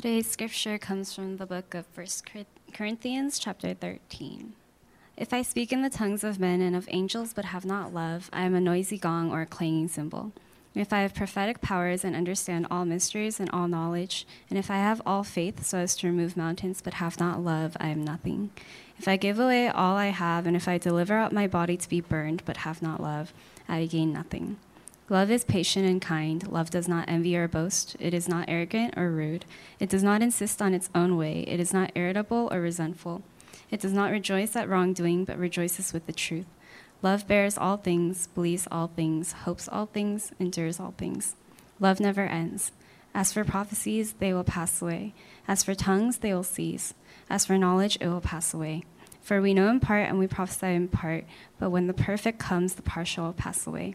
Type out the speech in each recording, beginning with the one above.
Today's scripture comes from the book of 1 Corinthians, chapter 13. If I speak in the tongues of men and of angels but have not love, I am a noisy gong or a clanging cymbal. If I have prophetic powers and understand all mysteries and all knowledge, and if I have all faith so as to remove mountains but have not love, I am nothing. If I give away all I have, and if I deliver up my body to be burned but have not love, I gain nothing. Love is patient and kind. Love does not envy or boast. It is not arrogant or rude. It does not insist on its own way. It is not irritable or resentful. It does not rejoice at wrongdoing, but rejoices with the truth. Love bears all things, believes all things, hopes all things, endures all things. Love never ends. As for prophecies, they will pass away. As for tongues, they will cease. As for knowledge, it will pass away. For we know in part and we prophesy in part, but when the perfect comes, the partial will pass away.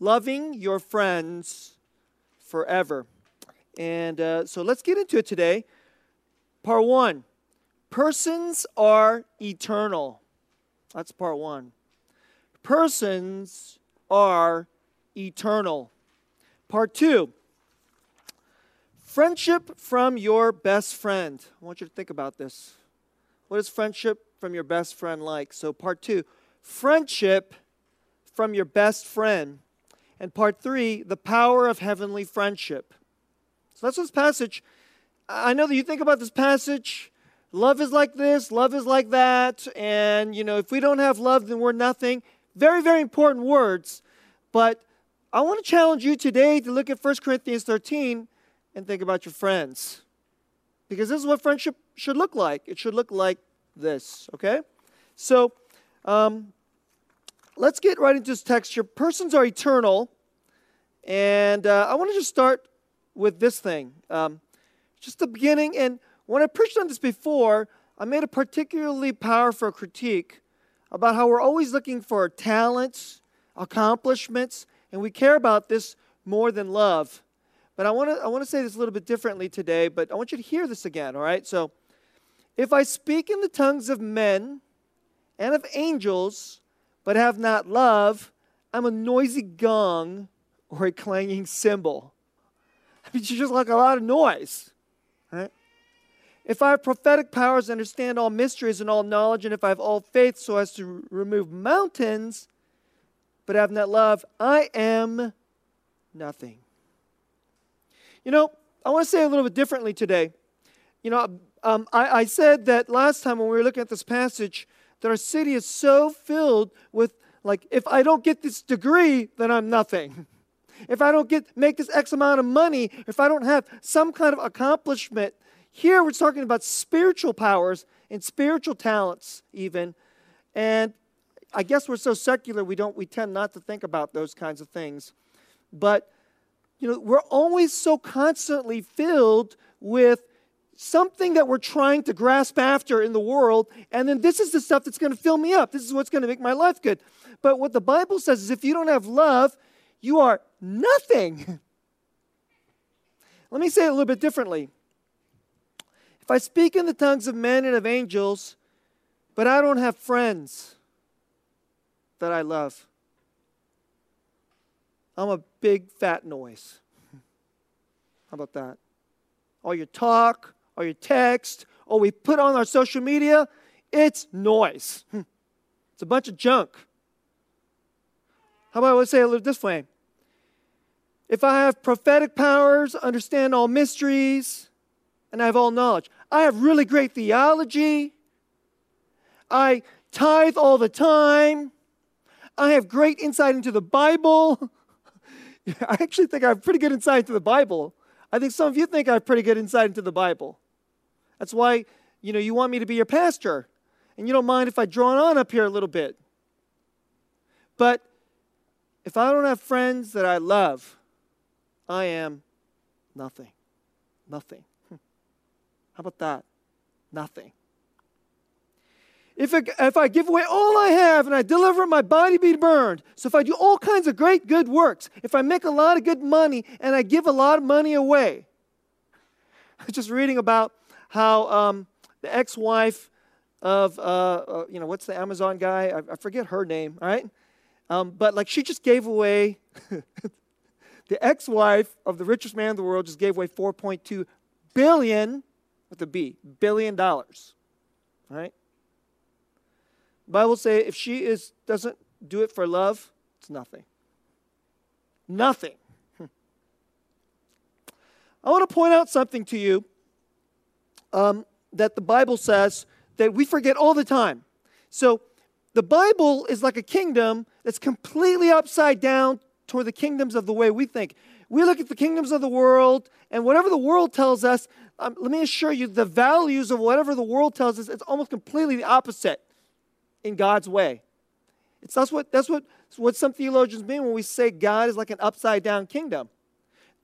loving your friends forever. And uh, so let's get into it today. Part one persons are eternal. That's part one. Persons are eternal. Part two friendship from your best friend. I want you to think about this. What is friendship from your best friend like? So, part two friendship from your best friend. And part three, the power of heavenly friendship. So that's this passage. I know that you think about this passage. Love is like this, love is like that. And, you know, if we don't have love, then we're nothing. Very, very important words. But I want to challenge you today to look at 1 Corinthians 13 and think about your friends. Because this is what friendship should look like. It should look like this, okay? So, um, let's get right into this text. Your persons are eternal. And uh, I want to just start with this thing. Um, just the beginning. And when I preached on this before, I made a particularly powerful critique about how we're always looking for talents, accomplishments, and we care about this more than love. But I want to I want to say this a little bit differently today, but I want you to hear this again, all right? So, if I speak in the tongues of men and of angels, but have not love, I'm a noisy gong or a clanging cymbal. I mean, it's just like a lot of noise. Right? If I have prophetic powers, understand all mysteries and all knowledge, and if I have all faith so as to remove mountains, but have not love, I am nothing. You know, I want to say a little bit differently today. You know, um, I, I said that last time when we were looking at this passage, that our city is so filled with like if i don't get this degree then i'm nothing. If i don't get make this x amount of money if i don't have some kind of accomplishment here we're talking about spiritual powers and spiritual talents even. And i guess we're so secular we don't we tend not to think about those kinds of things. But you know we're always so constantly filled with something that we're trying to grasp after in the world, and then this is the stuff that's going to fill me up. This is what's going to make my life good. But what the Bible says is if you don't have love, you are nothing. Let me say it a little bit differently. If I speak in the tongues of men and of angels, but I don't have friends that I love, I'm a big fat noise. How about that? All your talk, or your text or we put on our social media, it's noise. It's a bunch of junk. How about I say it this way? If I have prophetic powers, understand all mysteries, and I have all knowledge, I have really great theology, I tithe all the time, I have great insight into the Bible. I actually think I have pretty good insight into the Bible. I think some of you think I have pretty good insight into the Bible. That's why, you know, you want me to be your pastor. And you don't mind if I draw on up here a little bit. But if I don't have friends that I love, I am nothing. Nothing. Hmm. How about that? Nothing. If I, if I give away all I have and I deliver my body be burned, so if I do all kinds of great good works, if I make a lot of good money and I give a lot of money away, I was just reading about how um, the ex-wife of uh, uh, you know what's the Amazon guy? I, I forget her name. All right, um, but like she just gave away. the ex-wife of the richest man in the world just gave away 4.2 billion with a B, billion dollars. All right. Bible say if she is doesn't do it for love, it's nothing. Nothing. I want to point out something to you um, that the Bible says that we forget all the time. So the Bible is like a kingdom that's completely upside down toward the kingdoms of the way we think. We look at the kingdoms of the world, and whatever the world tells us, um, let me assure you, the values of whatever the world tells us, it's almost completely the opposite in God's way. It's, that's what, that's what, what some theologians mean when we say God is like an upside down kingdom.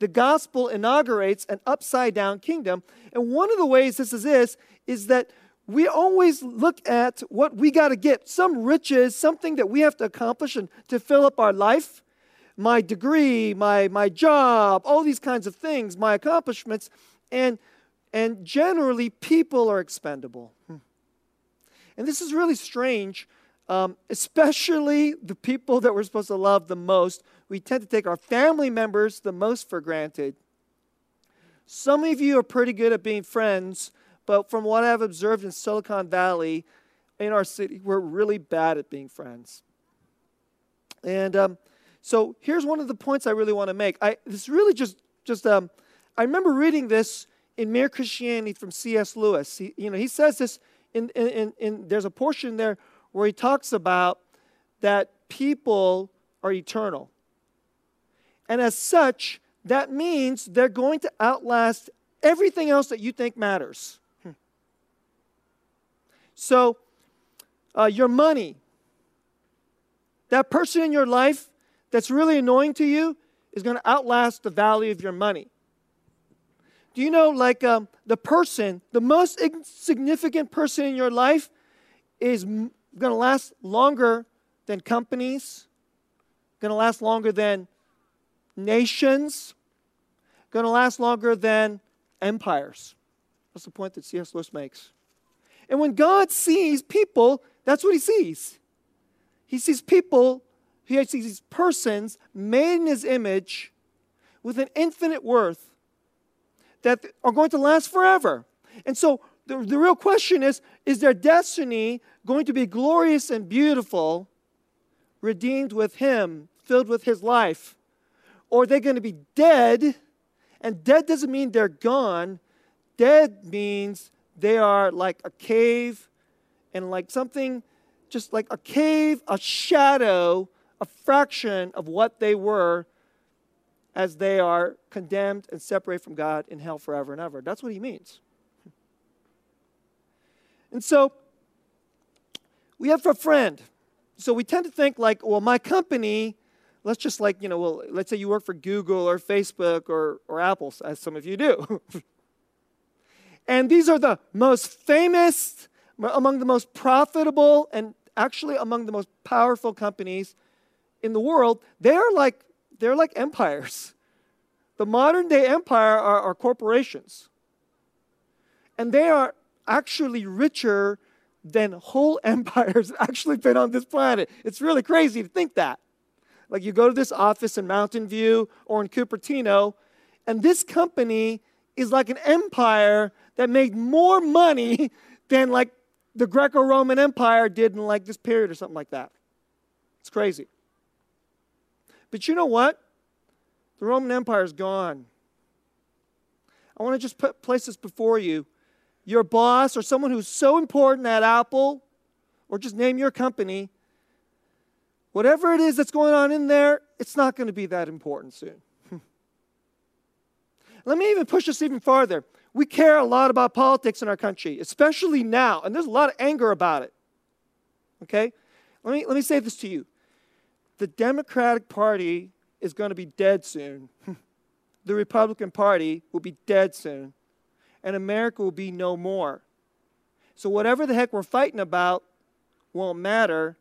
The gospel inaugurates an upside down kingdom. And one of the ways this is this is that we always look at what we got to get some riches, something that we have to accomplish and to fill up our life, my degree, my, my job, all these kinds of things, my accomplishments. And, and generally, people are expendable. Hmm. And this is really strange, um, especially the people that we're supposed to love the most. We tend to take our family members the most for granted. Some of you are pretty good at being friends, but from what I've observed in Silicon Valley, in our city, we're really bad at being friends. And um, so here's one of the points I really want to make. I, this really just, just um, I remember reading this in Mere Christianity from C.S. Lewis. He, you know, he says this in, in, in, there's a portion there where he talks about that people are eternal. And as such, that means they're going to outlast everything else that you think matters. Hmm. So, uh, your money, that person in your life that's really annoying to you is going to outlast the value of your money. Do you know, like um, the person, the most insignificant person in your life is m- going to last longer than companies, going to last longer than nations, going to last longer than empires. That's the point that C.S. Lewis makes. And when God sees people, that's what he sees. He sees people, he sees these persons made in his image with an infinite worth that are going to last forever. And so the, the real question is is their destiny going to be glorious and beautiful, redeemed with Him, filled with His life? Or they're going to be dead? And dead doesn't mean they're gone, dead means they are like a cave and like something just like a cave, a shadow, a fraction of what they were as they are condemned and separated from God in hell forever and ever. That's what he means. And so we have a friend. So we tend to think like, well, my company, let's just like, you know, well, let's say you work for Google or Facebook or, or Apple, as some of you do. and these are the most famous, among the most profitable, and actually among the most powerful companies in the world. They are like they're like empires. The modern day empire are, are corporations. And they are actually richer than whole empires actually been on this planet. It's really crazy to think that. Like you go to this office in Mountain View or in Cupertino, and this company is like an empire that made more money than like the Greco-Roman Empire did in like this period or something like that. It's crazy. But you know what? The Roman Empire is gone. I want to just put, place this before you. Your boss or someone who's so important at Apple, or just name your company, whatever it is that's going on in there, it's not going to be that important soon. Let me even push this even farther. We care a lot about politics in our country, especially now, and there's a lot of anger about it. Okay? Let me, let me say this to you the Democratic Party is going to be dead soon. the Republican Party will be dead soon. And America will be no more. So whatever the heck we're fighting about won't matter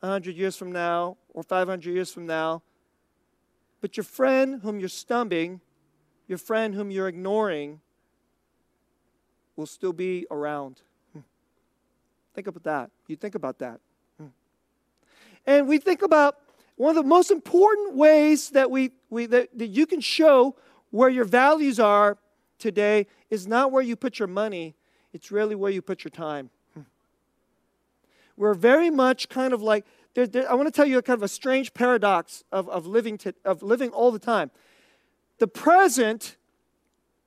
100 years from now or 500 years from now. But your friend whom you're stumbling, your friend whom you're ignoring, will still be around. Hmm. Think about that. You think about that. Hmm. And we think about one of the most important ways that, we, we, that, that you can show where your values are today is not where you put your money, it's really where you put your time. We're very much kind of like, there, there, I want to tell you a kind of a strange paradox of, of, living to, of living all the time. The present,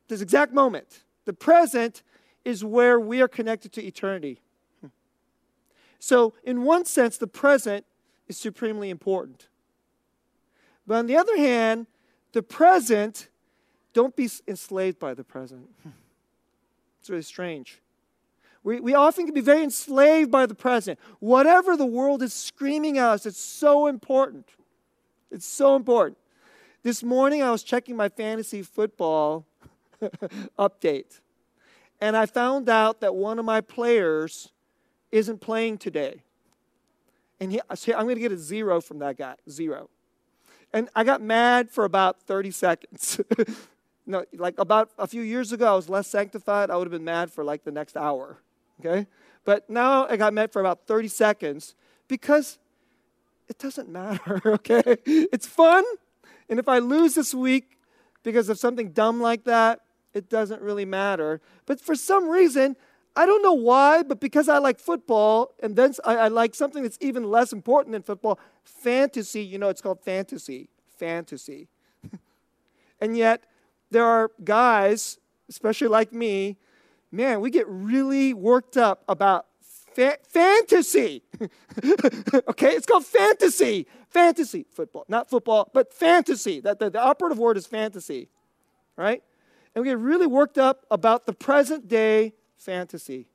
this exact moment, the present is where we are connected to eternity. So, in one sense, the present is supremely important. But on the other hand, the present, don't be enslaved by the present. It's really strange. We, we often can be very enslaved by the present. Whatever the world is screaming at us, it's so important. It's so important. This morning, I was checking my fantasy football update, and I found out that one of my players isn't playing today. And he, I'm going to get a zero from that guy, zero. And I got mad for about 30 seconds. no, like about a few years ago, I was less sanctified. I would have been mad for like the next hour. Okay? But now I got met for about 30 seconds because it doesn't matter. Okay? It's fun. And if I lose this week because of something dumb like that, it doesn't really matter. But for some reason, I don't know why, but because I like football, and then I, I, like something that's even less important than football, fantasy, you know, it's called fantasy. Fantasy. and yet, there are guys, especially like me, man, we get really worked up about fa- fantasy. okay, it's called fantasy. Fantasy football, not football, but fantasy. That the, the operative word is fantasy, right? And we get really worked up about the present day fantasy.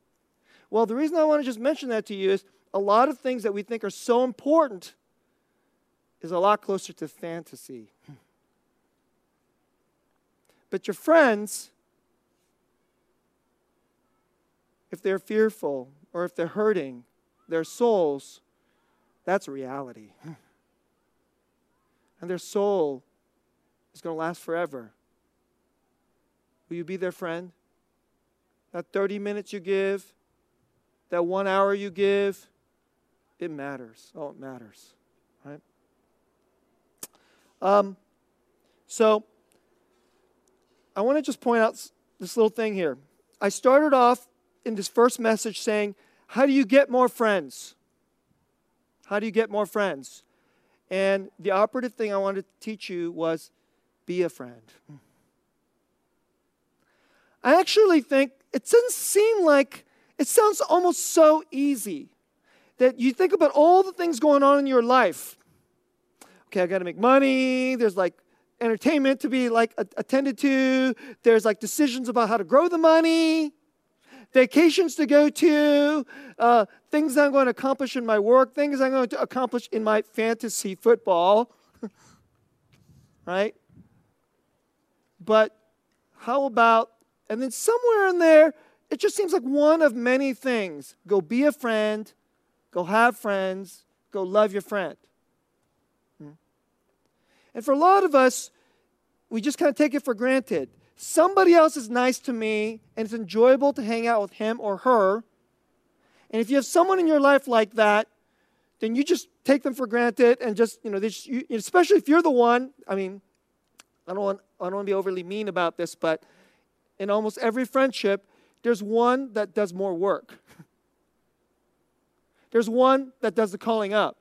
Well, the reason I want to just mention that to you is a lot of things that we think are so important is a lot closer to fantasy. But your friends, if they're fearful or if they're hurting their souls, that's reality. And their soul is going to last forever. Will you be their friend? That 30 minutes you give, that one hour you give, it matters. Oh, it matters, right? Um, so, I want to just point out this little thing here. I started off in this first message saying, How do you get more friends? How do you get more friends? And the operative thing I wanted to teach you was be a friend. I actually think it doesn't seem like, it sounds almost so easy that you think about all the things going on in your life. Okay, I got to make money. There's like entertainment to be like attended to. There's like decisions about how to grow the money, vacations to go to, uh, things I'm going to accomplish in my work, things I'm going to accomplish in my fantasy football. right? But how about, and then somewhere in there, it just seems like one of many things. Go be a friend, go have friends, go love your friend. And for a lot of us, we just kind of take it for granted. Somebody else is nice to me, and it's enjoyable to hang out with him or her. And if you have someone in your life like that, then you just take them for granted and just, you know, just, you, especially if you're the one. I mean, I don't, want, I don't want to be overly mean about this, but in almost every friendship, there's one that does more work. There's one that does the calling up.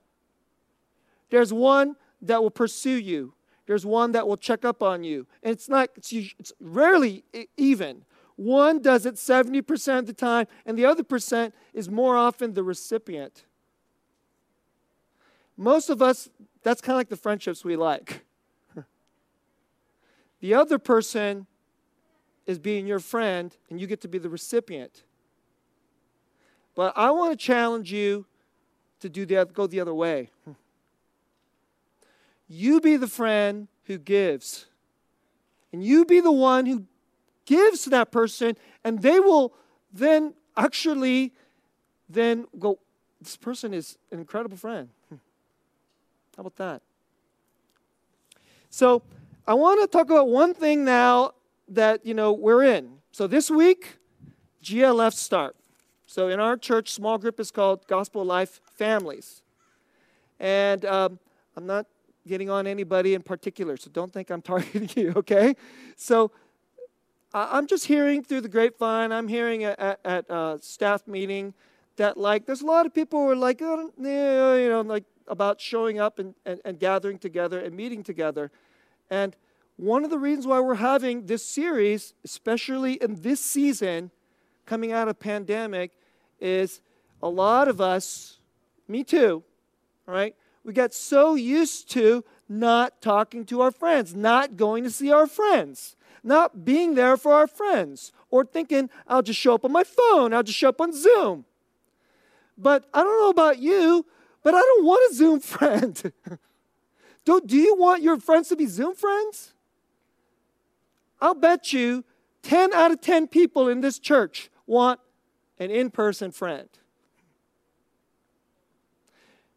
There's one that will pursue you. There's one that will check up on you. And it's not, it's, it's rarely even. One does it 70% of the time, and the other percent is more often the recipient. Most of us, that's kind of like the friendships we like. the other person is being your friend, and you get to be the recipient. But I want to challenge you to do the, go the other way. You be the friend who gives. And you be the one who gives to that person, and they will then actually then go, this person is an incredible friend. Hmm. How about that? So I want to talk about one thing now that you know we're in. So this week, GLF start. So in our church, small group is called Gospel Life Families, and um, I'm not getting on anybody in particular, so don't think I'm targeting you. Okay, so I'm just hearing through the grapevine. I'm hearing at, at uh, staff meeting that like there's a lot of people who are like, oh, you know, like about showing up and, and, and gathering together and meeting together. And one of the reasons why we're having this series, especially in this season, coming out of pandemic, is a lot of us, me too, right? We got so used to not talking to our friends, not going to see our friends, not being there for our friends, or thinking, I'll just show up on my phone, I'll just show up on Zoom. But I don't know about you, but I don't want a Zoom friend. don't, do you want your friends to be Zoom friends? I'll bet you 10 out of 10 people in this church want an in person friend.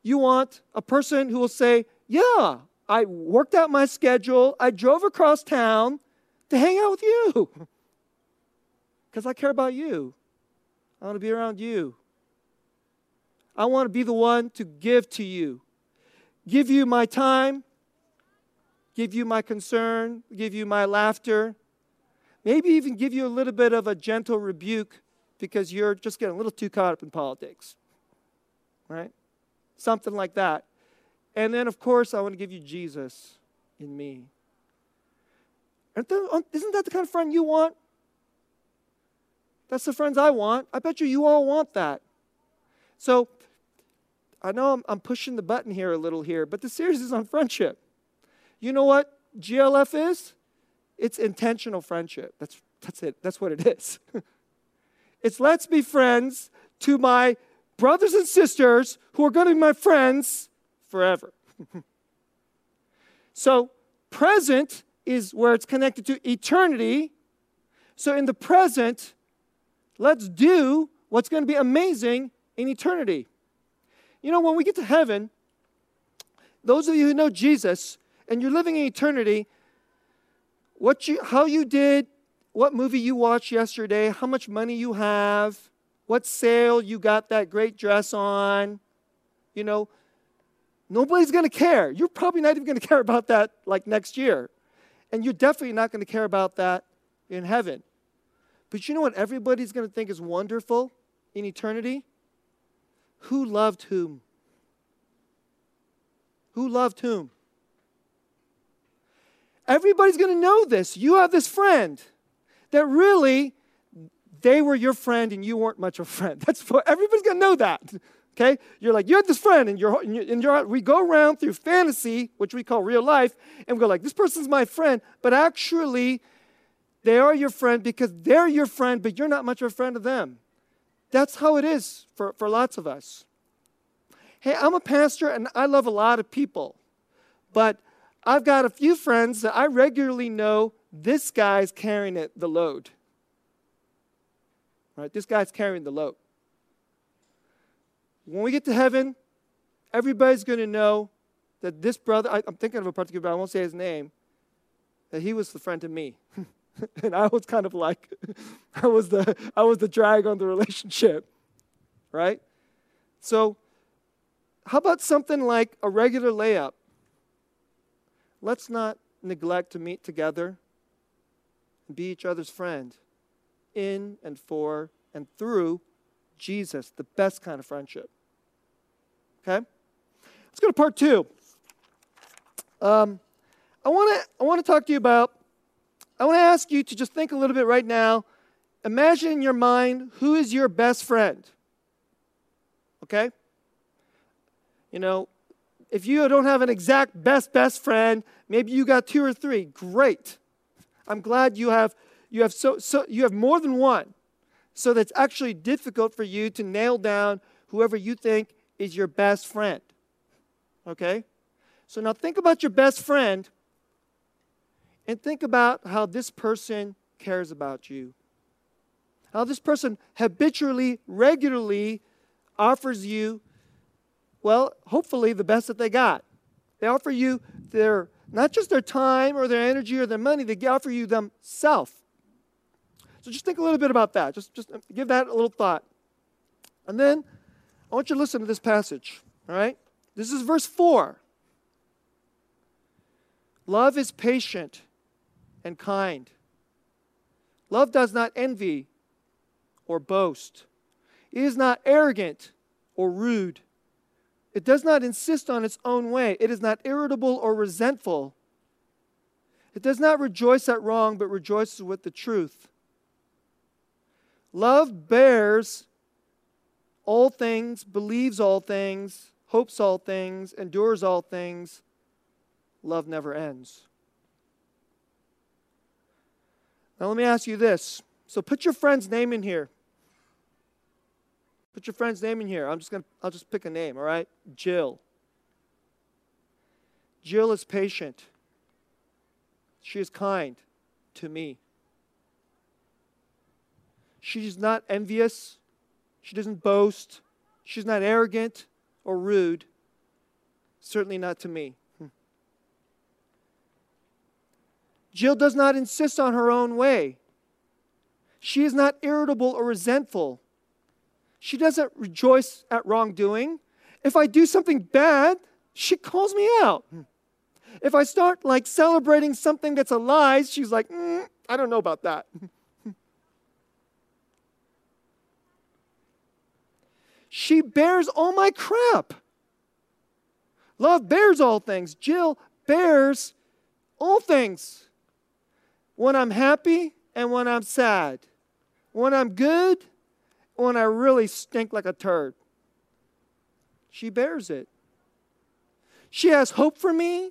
You want a person who will say, Yeah, I worked out my schedule, I drove across town to hang out with you because I care about you. I want to be around you. I want to be the one to give to you, give you my time, give you my concern, give you my laughter, maybe even give you a little bit of a gentle rebuke because you're just getting a little too caught up in politics. Right? Something like that. And then, of course, I want to give you Jesus in me. Isn't that the kind of friend you want? That's the friends I want. I bet you you all want that. So, I know I'm, I'm pushing the button here a little here, but the series is on friendship. You know what GLF is? It's intentional friendship. That's, that's it. That's what it is. it's let's be friends to my brothers and sisters who are going to be my friends forever. so, present is where it's connected to eternity. So, in the present, let's do what's going to be amazing in eternity. You know, when we get to heaven, those of you who know Jesus and you're living in eternity, what you, how you did, what movie you watched yesterday, how much money you have, what sale you got that great dress on, you know, nobody's going to care. You're probably not even going to care about that like next year. And you're definitely not going to care about that in heaven. But you know what everybody's going to think is wonderful in eternity? Who loved whom? Who loved whom? Everybody's going to know this. You have this friend that really they were your friend and you weren't much of a friend. That's what everybody's to know that. Okay? You're like, you have this friend, and you're, and you're, we go around through fantasy, which we call real life, and we go like, this person's my friend, but actually, they are your friend because they're your friend, but you're not much of a friend of them. That's how it is for, for lots of us. Hey, I'm a pastor and I love a lot of people, but I've got a few friends that I regularly know this guy's carrying it, the load. Right? This guy's carrying the load. When we get to heaven, everybody's going to know that this brother, I, am thinking of a particular brother, I won't say his name, that he was the friend to me. and I was kind of like, I was the I was the drag on the relationship, right? So, how about something like a regular layup? Let's not neglect to meet together and be each other's friend in and for and through Jesus, the best kind of friendship. Okay? Let's go to part two. Um, I want to I want to talk to you about I want to ask you to just think a little bit right now. Imagine in your mind who is your best friend. Okay? You know, if you don't have an exact best best friend, maybe you got two or three. Great. I'm glad you have you have so so you have more than one. So that's actually difficult for you to nail down whoever you think is your best friend. Okay? So now think about your best friend and think about how this person cares about you. How this person habitually, regularly offers you, well, hopefully the best that they got. They offer you their, not just their time or their energy or their money, they offer you themselves. So just think a little bit about that. Just, just um, give that a little thought. And then I want you to listen to this passage, all right? This is verse 4. Love is patient and kind. Love does not envy or boast. It is not arrogant or rude. It does not insist on its own way. It is not irritable or resentful. It does not rejoice at wrong, but rejoices with the truth. Love bears all things, believes all things, hopes all things, endures all things. Love never ends. Now, let me ask you this. So, put your friend's name in here. Put your friend's name in here. I'm just going to, I'll just pick a name, all right? Jill. Jill is patient. She is kind to me. She's not envious. She doesn't boast. She's not arrogant or rude. Certainly not to me. Hmm. Jill does not insist on her own way. She is not irritable or resentful. She doesn't rejoice at wrongdoing. If I do something bad, she calls me out. If I start like celebrating something that's a lie, she's like, mm, I don't know about that. she bears all my crap. Love bears all things. Jill bears all things. When I'm happy and when I'm sad. When I'm good when I really stink like a turd. She bears it. She has hope for me.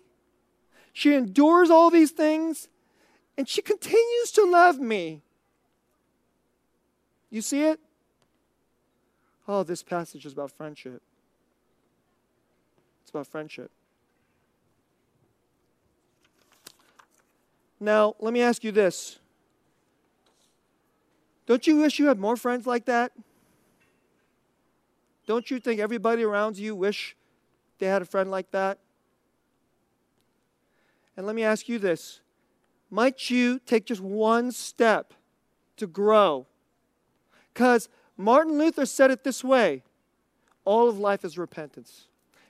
She endures all these things, and she continues to love me. You see it? Oh, this passage is about friendship. It's about friendship. Now, let me ask you this don't you wish you had more friends like that? Don't you think everybody around you wish they had a friend like that? And let me ask you this might you take just one step to grow? Because Martin Luther said it this way all of life is repentance.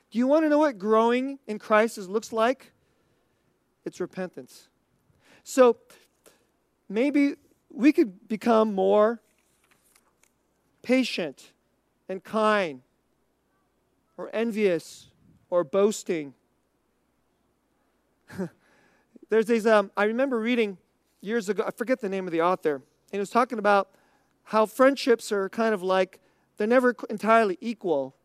Do you want to know what growing in Christ is looks like? It's repentance. So maybe we could become more patient and kind or envious or boasting. There's these, um, I remember reading years ago, I forget the name of the author, and he was talking about how friendships are kind of like, they're never entirely equal.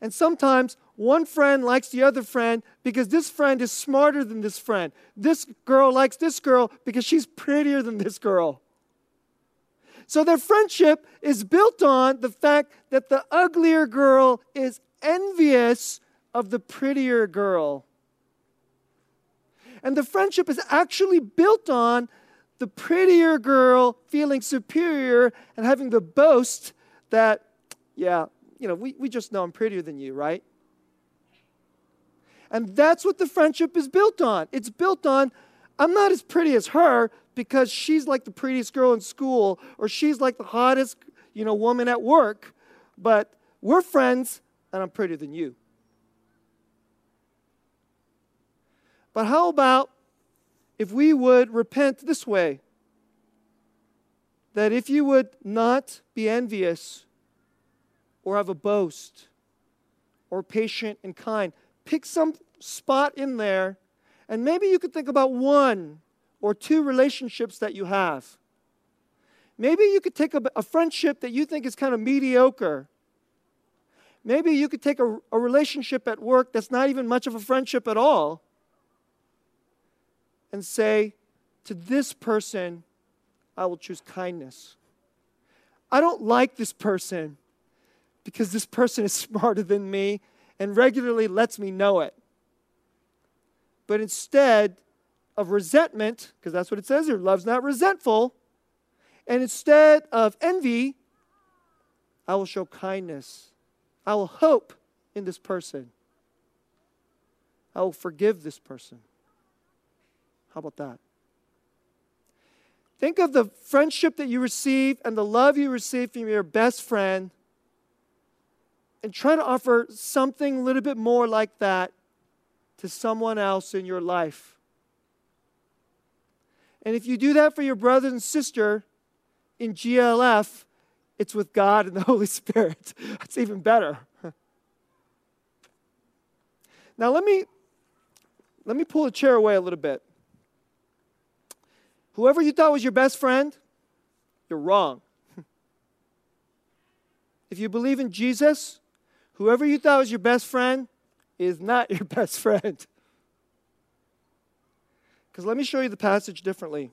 And sometimes one friend likes the other friend because this friend is smarter than this friend. This girl likes this girl because she's prettier than this girl. So their friendship is built on the fact that the uglier girl is envious of the prettier girl. And the friendship is actually built on the prettier girl feeling superior and having the boast that, yeah, you know, we, we just know I'm prettier than you, right? And that's what the friendship is built on. It's built on, I'm not as pretty as her because she's like the prettiest girl in school or she's like the hottest, you know, woman at work, but we're friends and I'm prettier than you. But how about if we would repent this way? That if you would not be envious, or have a boast or patient and kind. Pick some spot in there, and maybe you could think about one or two relationships that you have. Maybe you could take a, a friendship that you think is kind of mediocre. Maybe you could take a, a relationship at work that's not even much of a friendship at all and say, to this person, I will choose kindness. I don't like this person, because this person is smarter than me and regularly lets me know it. But instead of resentment, because that's what it says here love's not resentful, And instead of envy, I will show kindness. I will hope in this person. I will forgive this person. How about that? Think of the friendship that you receive and the love you receive from your best friend and try to offer something a little bit more like that to someone else in your life. And if you do that for your brother and sister in GLF, it's with God and the Holy Spirit. That's even better. now let me let me pull the chair away a little bit. Whoever you thought was your best friend, you're wrong. if you believe in Jesus, whoever you thought was your best friend is not your best friend. Because let me show you the passage differently.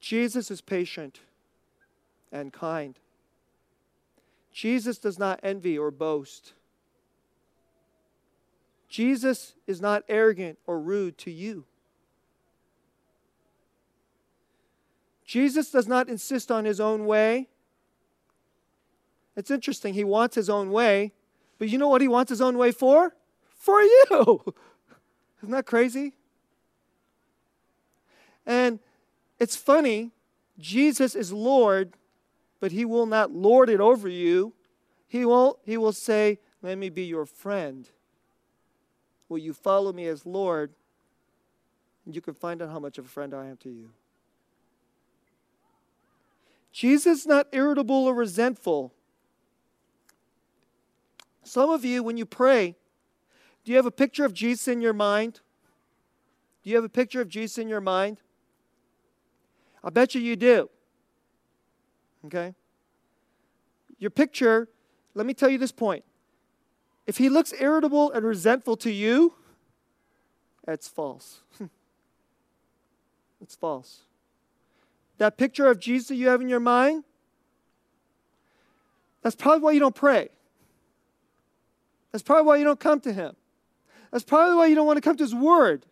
Jesus is patient and kind. Jesus does not envy or boast. Jesus is not arrogant or rude to you. Jesus does not insist on his own way. It's interesting. He wants his own way, but you know what he wants his own way for? For you. Isn't that crazy? And it's funny. Jesus is Lord, but he will not lord it over you. He will he will say, "Let me be your friend. Will you follow me as Lord?" And you can find out how much of a friend I am to you. Jesus is not irritable or resentful. Some of you, when you pray, do you have a picture of Jesus in your mind? Do you have a picture of Jesus in your mind? I bet you you do. Okay? Your picture, let me tell you this point. If he looks irritable and resentful to you, that's false. it's false that picture of Jesus that you have in your mind, that's probably why you don't pray. That's probably why you don't come to Him. That's probably why you don't want to come to His Word.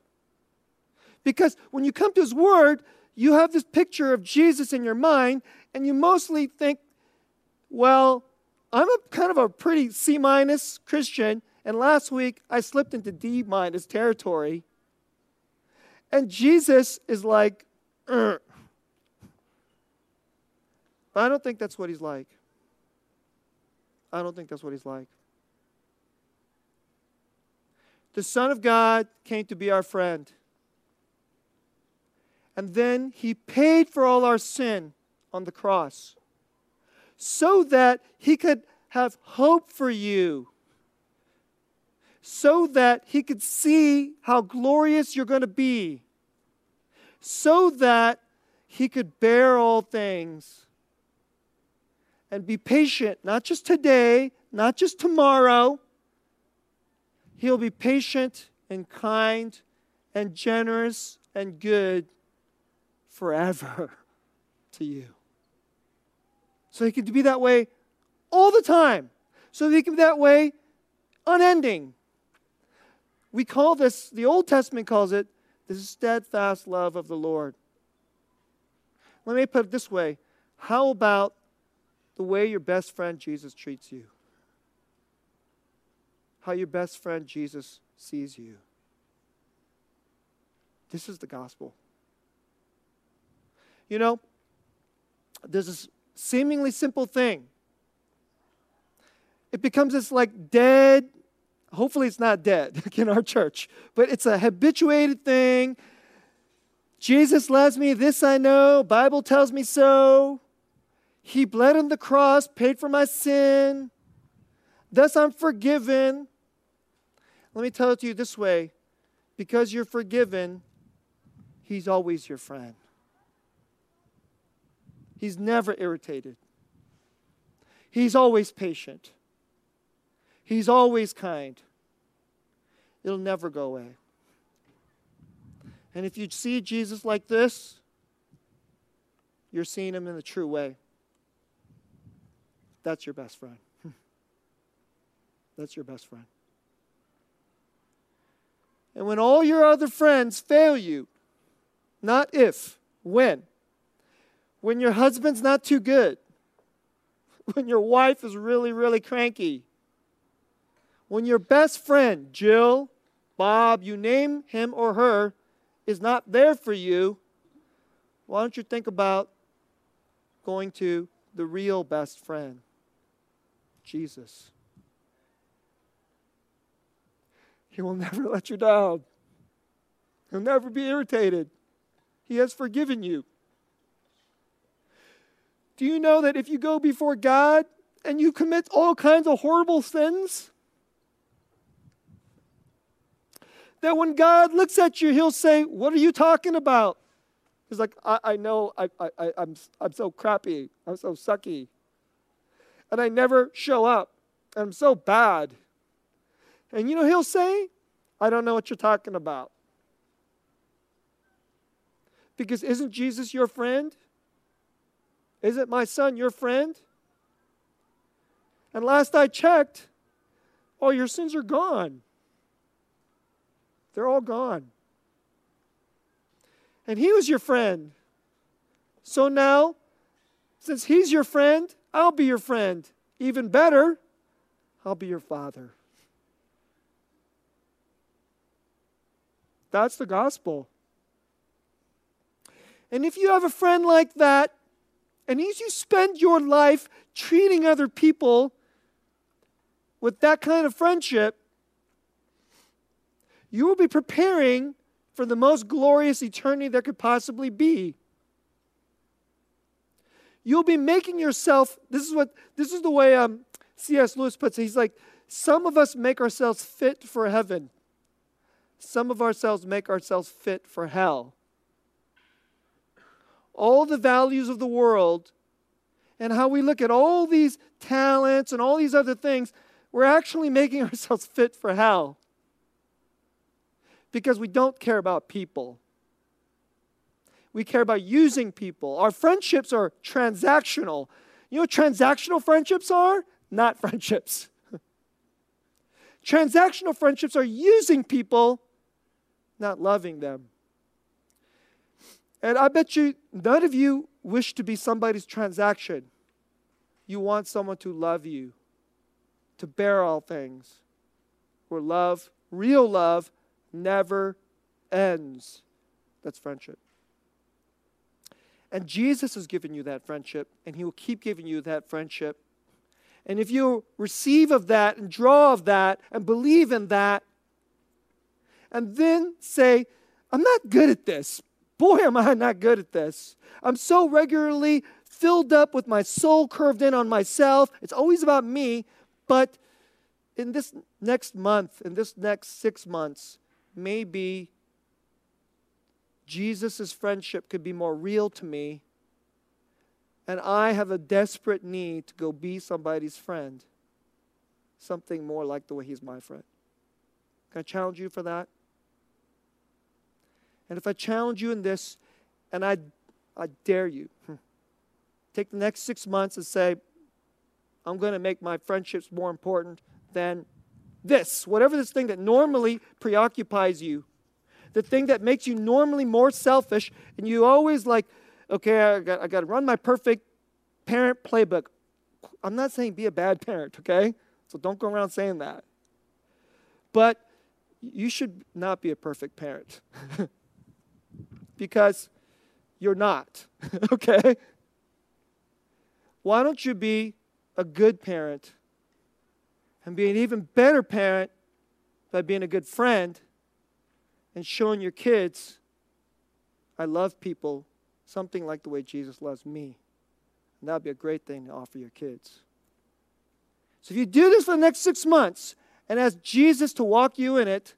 Because when you come to His Word, you have this picture of Jesus in your mind, and you mostly think, well, I'm a kind of a pretty C minus Christian, and last week I slipped into D minus territory. And Jesus is like, uh. But I don't think that's what he's like. I don't think that's what he's like. The Son of God came to be our friend. And then he paid for all our sin on the cross so that he could have hope for you, so that he could see how glorious you're going to be, so that he could bear all things and be patient, not just today, not just tomorrow. He'll be patient and kind and generous and good forever to you. So he can be that way all the time. So he can be that way unending. We call this, the Old Testament calls it, the steadfast love of the Lord. Let me put it this way How about the way your best friend Jesus treats you, how your best friend Jesus sees you. This is the gospel. You know, there's this seemingly simple thing. It becomes this like dead, hopefully it's not dead in our church, but it's a habituated thing. Jesus loves me, this I know, Bible tells me so. He bled on the cross, paid for my sin. Thus I'm forgiven. Let me tell it to you this way because you're forgiven, He's always your friend. He's never irritated. He's always patient. He's always kind. It'll never go away. And if you see Jesus like this, you're seeing him in the true way. That's your best friend. That's your best friend. And when all your other friends fail you, not if, When? When your husband's not too good. When your wife is really, really cranky. When your best friend, Jill, Bob, you name him or her, is not there for you, why don't you think about going to the real best friend, Jesus? He will never let you down. He'll never be irritated. He has forgiven you. Do you know that if you go before God and you commit all kinds of horrible sins, that when God looks at you, He'll say, What are you talking about? He's like, I, I know I, I, I'm, I'm so crappy. I'm so sucky. And I never show up. And I'm so bad. And you know, He'll say, I don't know what you're talking about. Because isn't Jesus your friend? Isn't my son your friend? And last I checked, all your sins are gone. They're all gone. And he was your friend. So now, since he's your friend, I'll be your friend. Even better, I'll be your father. That's the gospel. And if you have a friend like that, and as you spend your life treating other people with that kind of friendship, you will be preparing for the most glorious eternity there could possibly be. You'll be making yourself, this is what this is the way um, C.S. Lewis puts it. He's like, some of us make ourselves fit for heaven. Some of ourselves make ourselves fit for hell. All the values of the world and how we look at all these talents and all these other things, we're actually making ourselves fit for hell because we don't care about people. We care about using people. Our friendships are transactional. You know what transactional friendships are? Not friendships. transactional friendships are using people, not loving them. And I bet you none of you wish to be somebody's transaction. You want someone to love you, to bear all things. Where love, real love, never ends. That's friendship. And Jesus has given you that friendship, and He will keep giving you that friendship. And if you receive of that and draw of that and believe in that, and then say, I'm not good at this. Boy, am I not good at this. I'm so regularly filled up with my soul curved in on myself. It's always about me. But in this next month, in this next six months, maybe Jesus' friendship could be more real to me, and I have a desperate need to go be somebody's friend. Something more like the way he's my friend. Can I challenge you for that? And if I challenge you in this, and I, I dare you, hmm, take the next six months and say, I'm going to make my friendships more important than this, whatever this thing that normally preoccupies you, the thing that makes you normally more selfish, and you always like, okay, I got, I got to run my perfect parent playbook. I'm not saying be a bad parent, okay? So don't go around saying that. But you should not be a perfect parent because you're not, okay? Why don't you be a good parent? and be an even better parent by being a good friend and showing your kids I love people something like the way Jesus loves me. And that would be a great thing to offer your kids. So if you do this for the next six months and ask Jesus to walk you in it,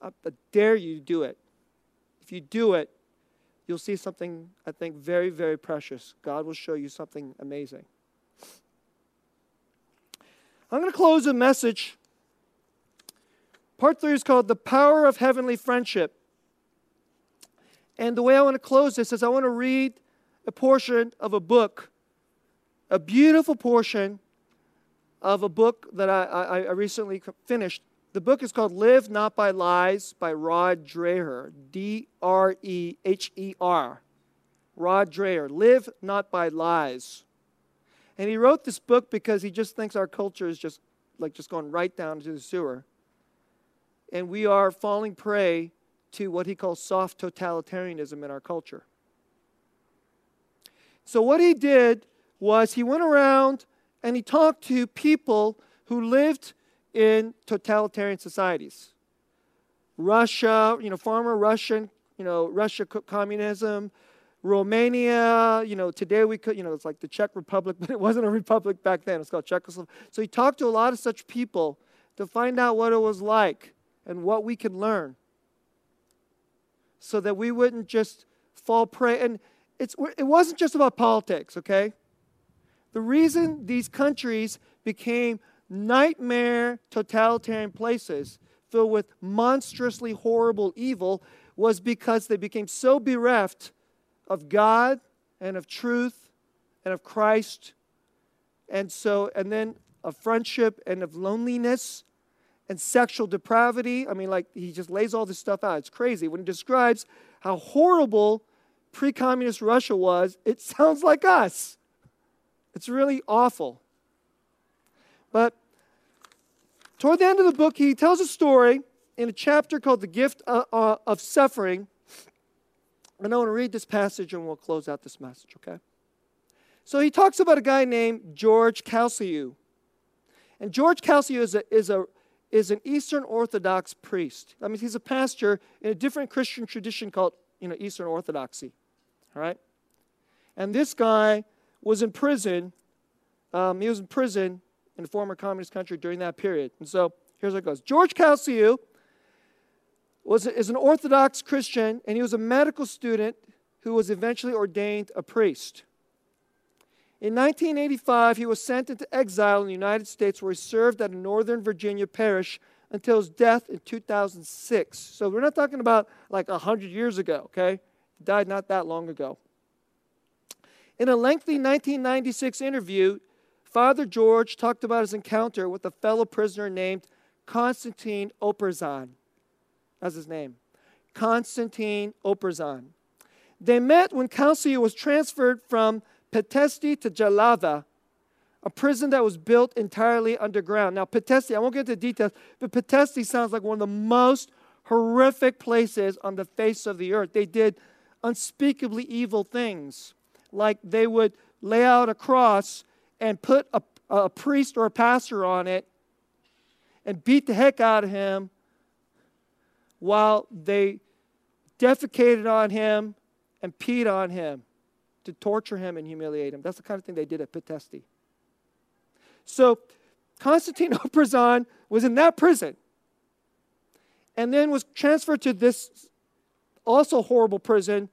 I dare you to do it. If you do it, you'll see something, I think, very, very precious. God will show you something amazing. I'm going to close a message. Part three is called The Power of Heavenly Friendship. And the way I want to close this is I want to read a portion of a book, a beautiful portion of a book that I, I, I recently finished The book is called Live Not by Lies by Rod Dreher. D R E H E R. Rod Dreher. Live Not by Lies. And he wrote this book because he just thinks our culture is just like just going right down to the sewer. And we are falling prey to what he calls soft totalitarianism in our culture. So, what he did was he went around and he talked to people who lived in totalitarian societies. Russia, you know, former Russian, you know, Russia communism, Romania, you know, today we could, you know, it's like the Czech Republic, but it wasn't a republic back then. It's called Czechoslovakia. So he talked to a lot of such people to find out what it was like and what we can learn so that we wouldn't just fall prey. And it's, it wasn't just about politics, okay? The reason these countries became nightmare totalitarian places filled with monstrously horrible evil was because they became so bereft of God and of truth and of Christ and so and then of friendship and of loneliness and sexual depravity. I mean, like, he just lays all this stuff out. It's crazy. When he describes how horrible pre communist Russia was, it sounds like us. It's really awful. But toward the end of the book, he tells a story in a chapter called The Gift uh, uh, of Suffering. And I want to read this passage and we'll close out this message, okay? So he talks about a guy named George Calciu. And George Calciu is a, is a is an Eastern Orthodox priest. I mean, he's a pastor in a different Christian tradition called, you know, Eastern Orthodoxy. All right? And this guy was in prison. Um, he was in prison in a former communist country during that period. And so here's how it goes George Calciu was, is an Orthodox Christian, and he was a medical student who was eventually ordained a priest. In 1985, he was sent into exile in the United States where he served at a Northern Virginia parish until his death in 2006. So we're not talking about like 100 years ago, okay? He died not that long ago. In a lengthy 1996 interview, Father George talked about his encounter with a fellow prisoner named Konstantin Operzan. That's his name. Konstantin Operzan. They met when Calciu was transferred from Pitesti to Jilava, a prison that was built entirely underground. Now, Pitesti, I won't get into details, but Pitesti sounds like one of the most horrific places on the face of the earth. They did unspeakably evil things, like they would lay out a cross and put a, a priest or a pastor on it and beat the heck out of him while they defecated on him and peed on him to torture him and humiliate him. That's the kind of thing they did at Pitesti. So Konstantin Operzan was in that prison and then was transferred to this also horrible prison,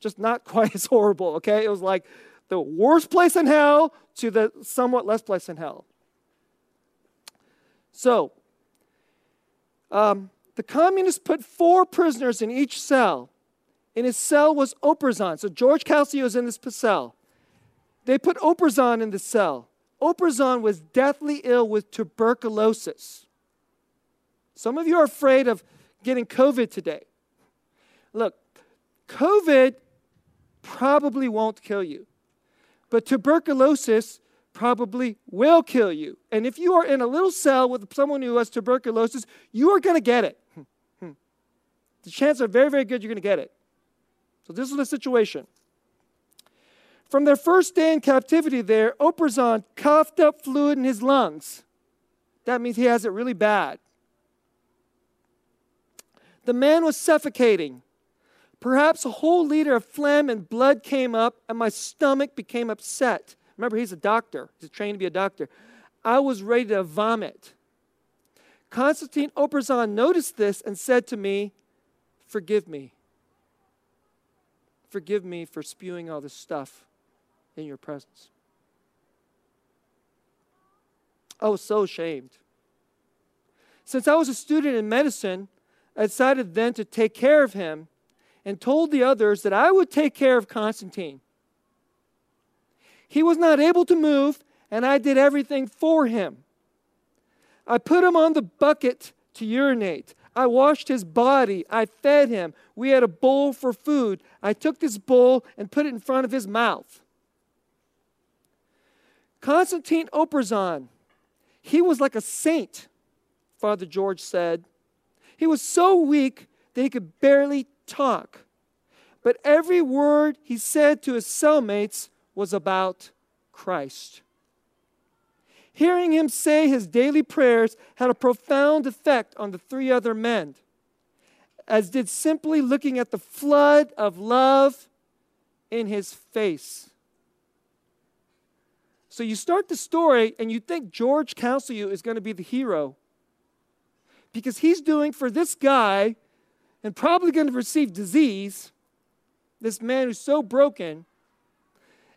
just not quite as horrible, okay? It was like the worst place in hell to the somewhat less place in hell. So, um, the communists put four prisoners in each cell in his cell was Operzan. So George Calciu is in this cell. They put Operzan in the cell. Operzan was deathly ill with tuberculosis. Some of you are afraid of getting COVID today. Look, COVID probably won't kill you, but tuberculosis probably will kill you. And if you are in a little cell with someone who has tuberculosis, you are going to get it. The chances are very, very good you're going to get it. So this is the situation. From their first day in captivity there, Operzan coughed up fluid in his lungs. That means he has it really bad. The man was suffocating. Perhaps a whole liter of phlegm and blood came up, and my stomach became upset. Remember, he's a doctor, he's trained to be a doctor. I was ready to vomit. Konstantin Operzan noticed this and said to me, Forgive me forgive me for spewing all this stuff in your presence. I was so ashamed. Since I was a student in medicine, I decided then to take care of him and told the others that I would take care of Constantine. He was not able to move, and I did everything for him. I put him on the bucket to urinate. I washed his body. I fed him. We had a bowl for food. I took this bowl and put it in front of his mouth. Constantine Oprisan, he was like a saint, Father George said. He was so weak that he could barely talk. But every word he said to his cellmates was about Christ. Hearing him say his daily prayers had a profound effect on the three other men, as did simply looking at the flood of love in his face. So you start the story and you think George Calciu is going to be the hero because he's doing for this guy and probably going to receive disease, this man who's so broken.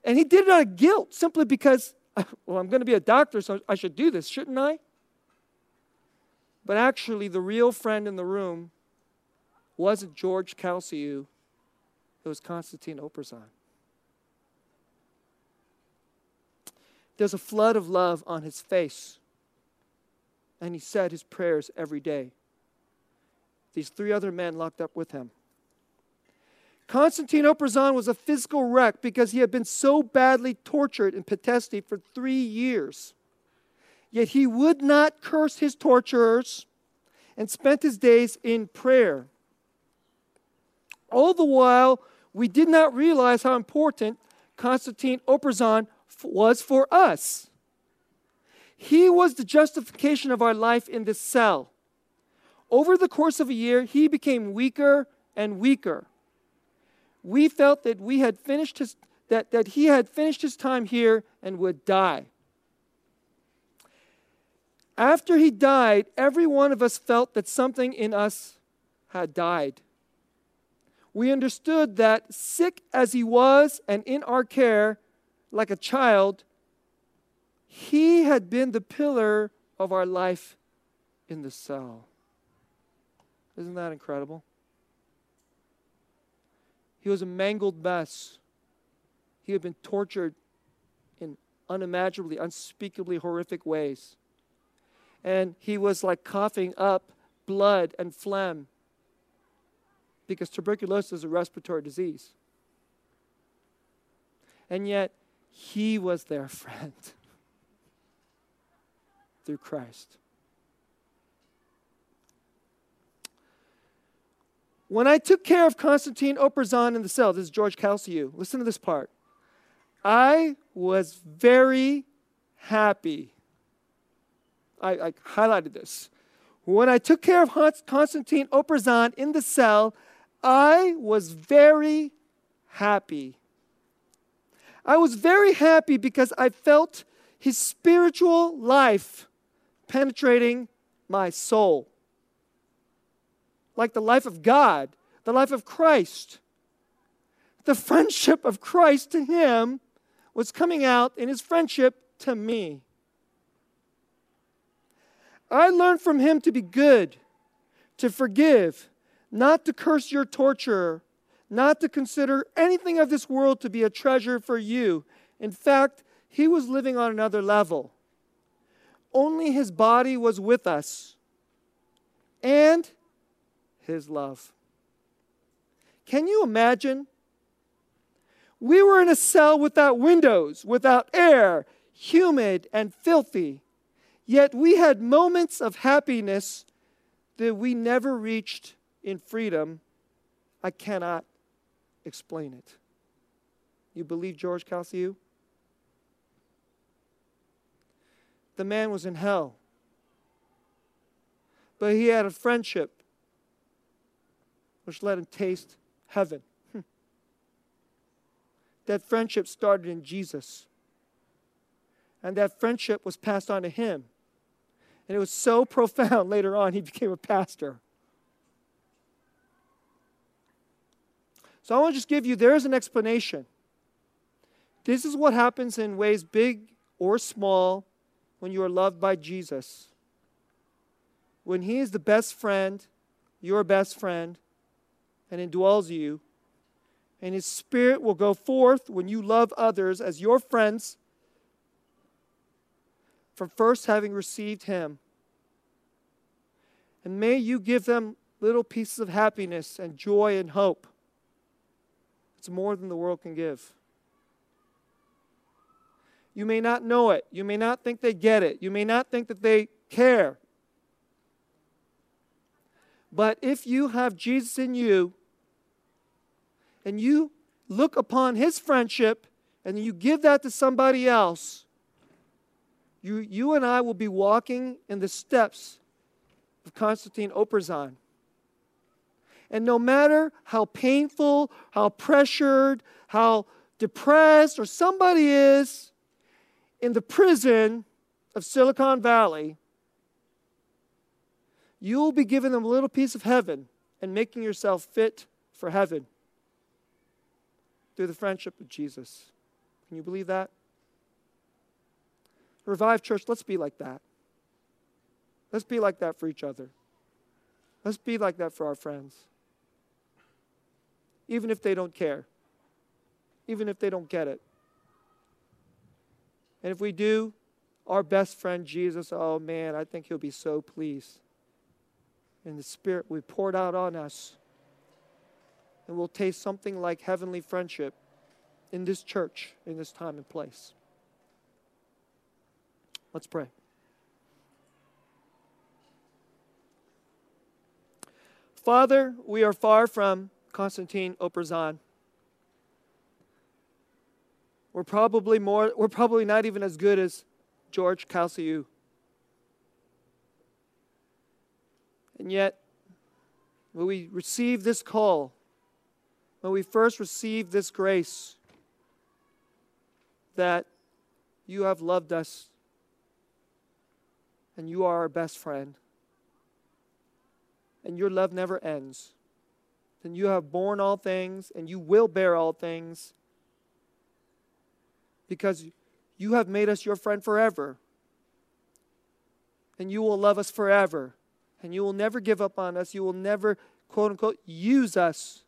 And he did it out of guilt simply because well, I'm going to be a doctor, so I should do this, shouldn't I? But actually, the real friend in the room wasn't George Calciu, it was Constantine Oprisan. There's a flood of love on his face, and he said his prayers every day. These three other men locked up with him. Constantine Oprisan was a physical wreck because he had been so badly tortured in Pitesti for three years. Yet he would not curse his torturers and spent his days in prayer. All the while, we did not realize how important Constantine Oprisan was for us. He was the justification of our life in this cell. Over the course of a year, he became weaker and weaker we felt that we had finished his that, that he had finished his time here and would die. After he died, every one of us felt that something in us had died. We understood that, sick as he was and in our care, like a child, he had been the pillar of our life in the cell. Isn't that incredible? He was a mangled mess. He had been tortured in unimaginably, unspeakably horrific ways. And he was like coughing up blood and phlegm because tuberculosis is a respiratory disease. And yet, he was their friend through Christ. When I took care of Constantine Oprisan in the cell, this is George Calciu. Listen to this part. I was very happy. I, I highlighted this. When I took care of Constantine Oprisan in the cell, I was very happy. I was very happy because I felt his spiritual life penetrating my soul like the life of God, the life of Christ. The friendship of Christ to him was coming out in his friendship to me. I learned from him to be good, to forgive, not to curse your torturer, not to consider anything of this world to be a treasure for you. In fact, he was living on another level. Only his body was with us. And his love. Can you imagine? We were in a cell without windows, without air, humid and filthy. Yet we had moments of happiness that we never reached in freedom. I cannot explain it. You believe George Calciu? The man was in hell. But he had a friendship which let him taste heaven. Hmm. That friendship started in Jesus. And that friendship was passed on to him. And it was so profound later on, he became a pastor. So I want to just give you there is an explanation. This is what happens in ways big or small when you are loved by Jesus. When he is the best friend, your best friend, and indwells you. And his spirit will go forth when you love others as your friends from first having received him And may you give them little pieces of happiness and joy and hope. It's more than the world can give. You may not know it. You may not think they get it. You may not think that they care. But if you have Jesus in you and you look upon his friendship and you give that to somebody else, you, you and I will be walking in the steps of Constantine Oprisan. And no matter how painful, how pressured, how depressed, or somebody is in the prison of Silicon Valley, you'll be giving them a little piece of heaven and making yourself fit for heaven through the friendship of Jesus. Can you believe that? Revive Church, let's be like that. Let's be like that for each other. Let's be like that for our friends. Even if they don't care, even if they don't get it. And if we do, our best friend Jesus, oh man, I think he'll be so pleased. And the Spirit be poured out on us. And we'll taste something like heavenly friendship in this church, in this time and place. Let's pray. Father, we are far from Constantine Oprisan. We're probably more we're probably not even as good as George Calciu. And yet, when we receive this call, when we first receive this grace, that you have loved us and you are our best friend, and your love never ends, then you have borne all things and you will bear all things because you have made us your friend forever. And you will love us forever. And you will never give up on us. You will never, quote unquote, use us,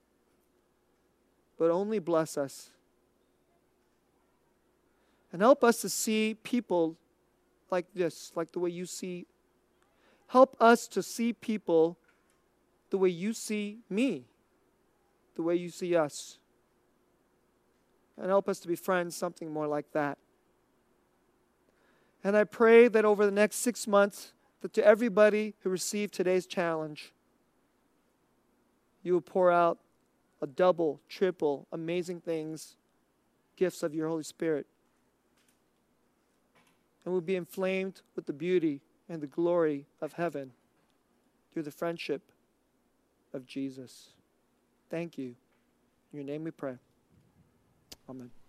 but only bless us. And help us to see people like this, like the way you see. Help us to see people the way you see me, the way you see us. And help us to be friends, something more like that. And I pray that over the next six months, that to everybody who received today's challenge, you will pour out a double, triple, amazing things, gifts of your Holy Spirit and we'll be inflamed with the beauty and the glory of heaven through the friendship of Jesus. Thank you. In your name we pray. Amen.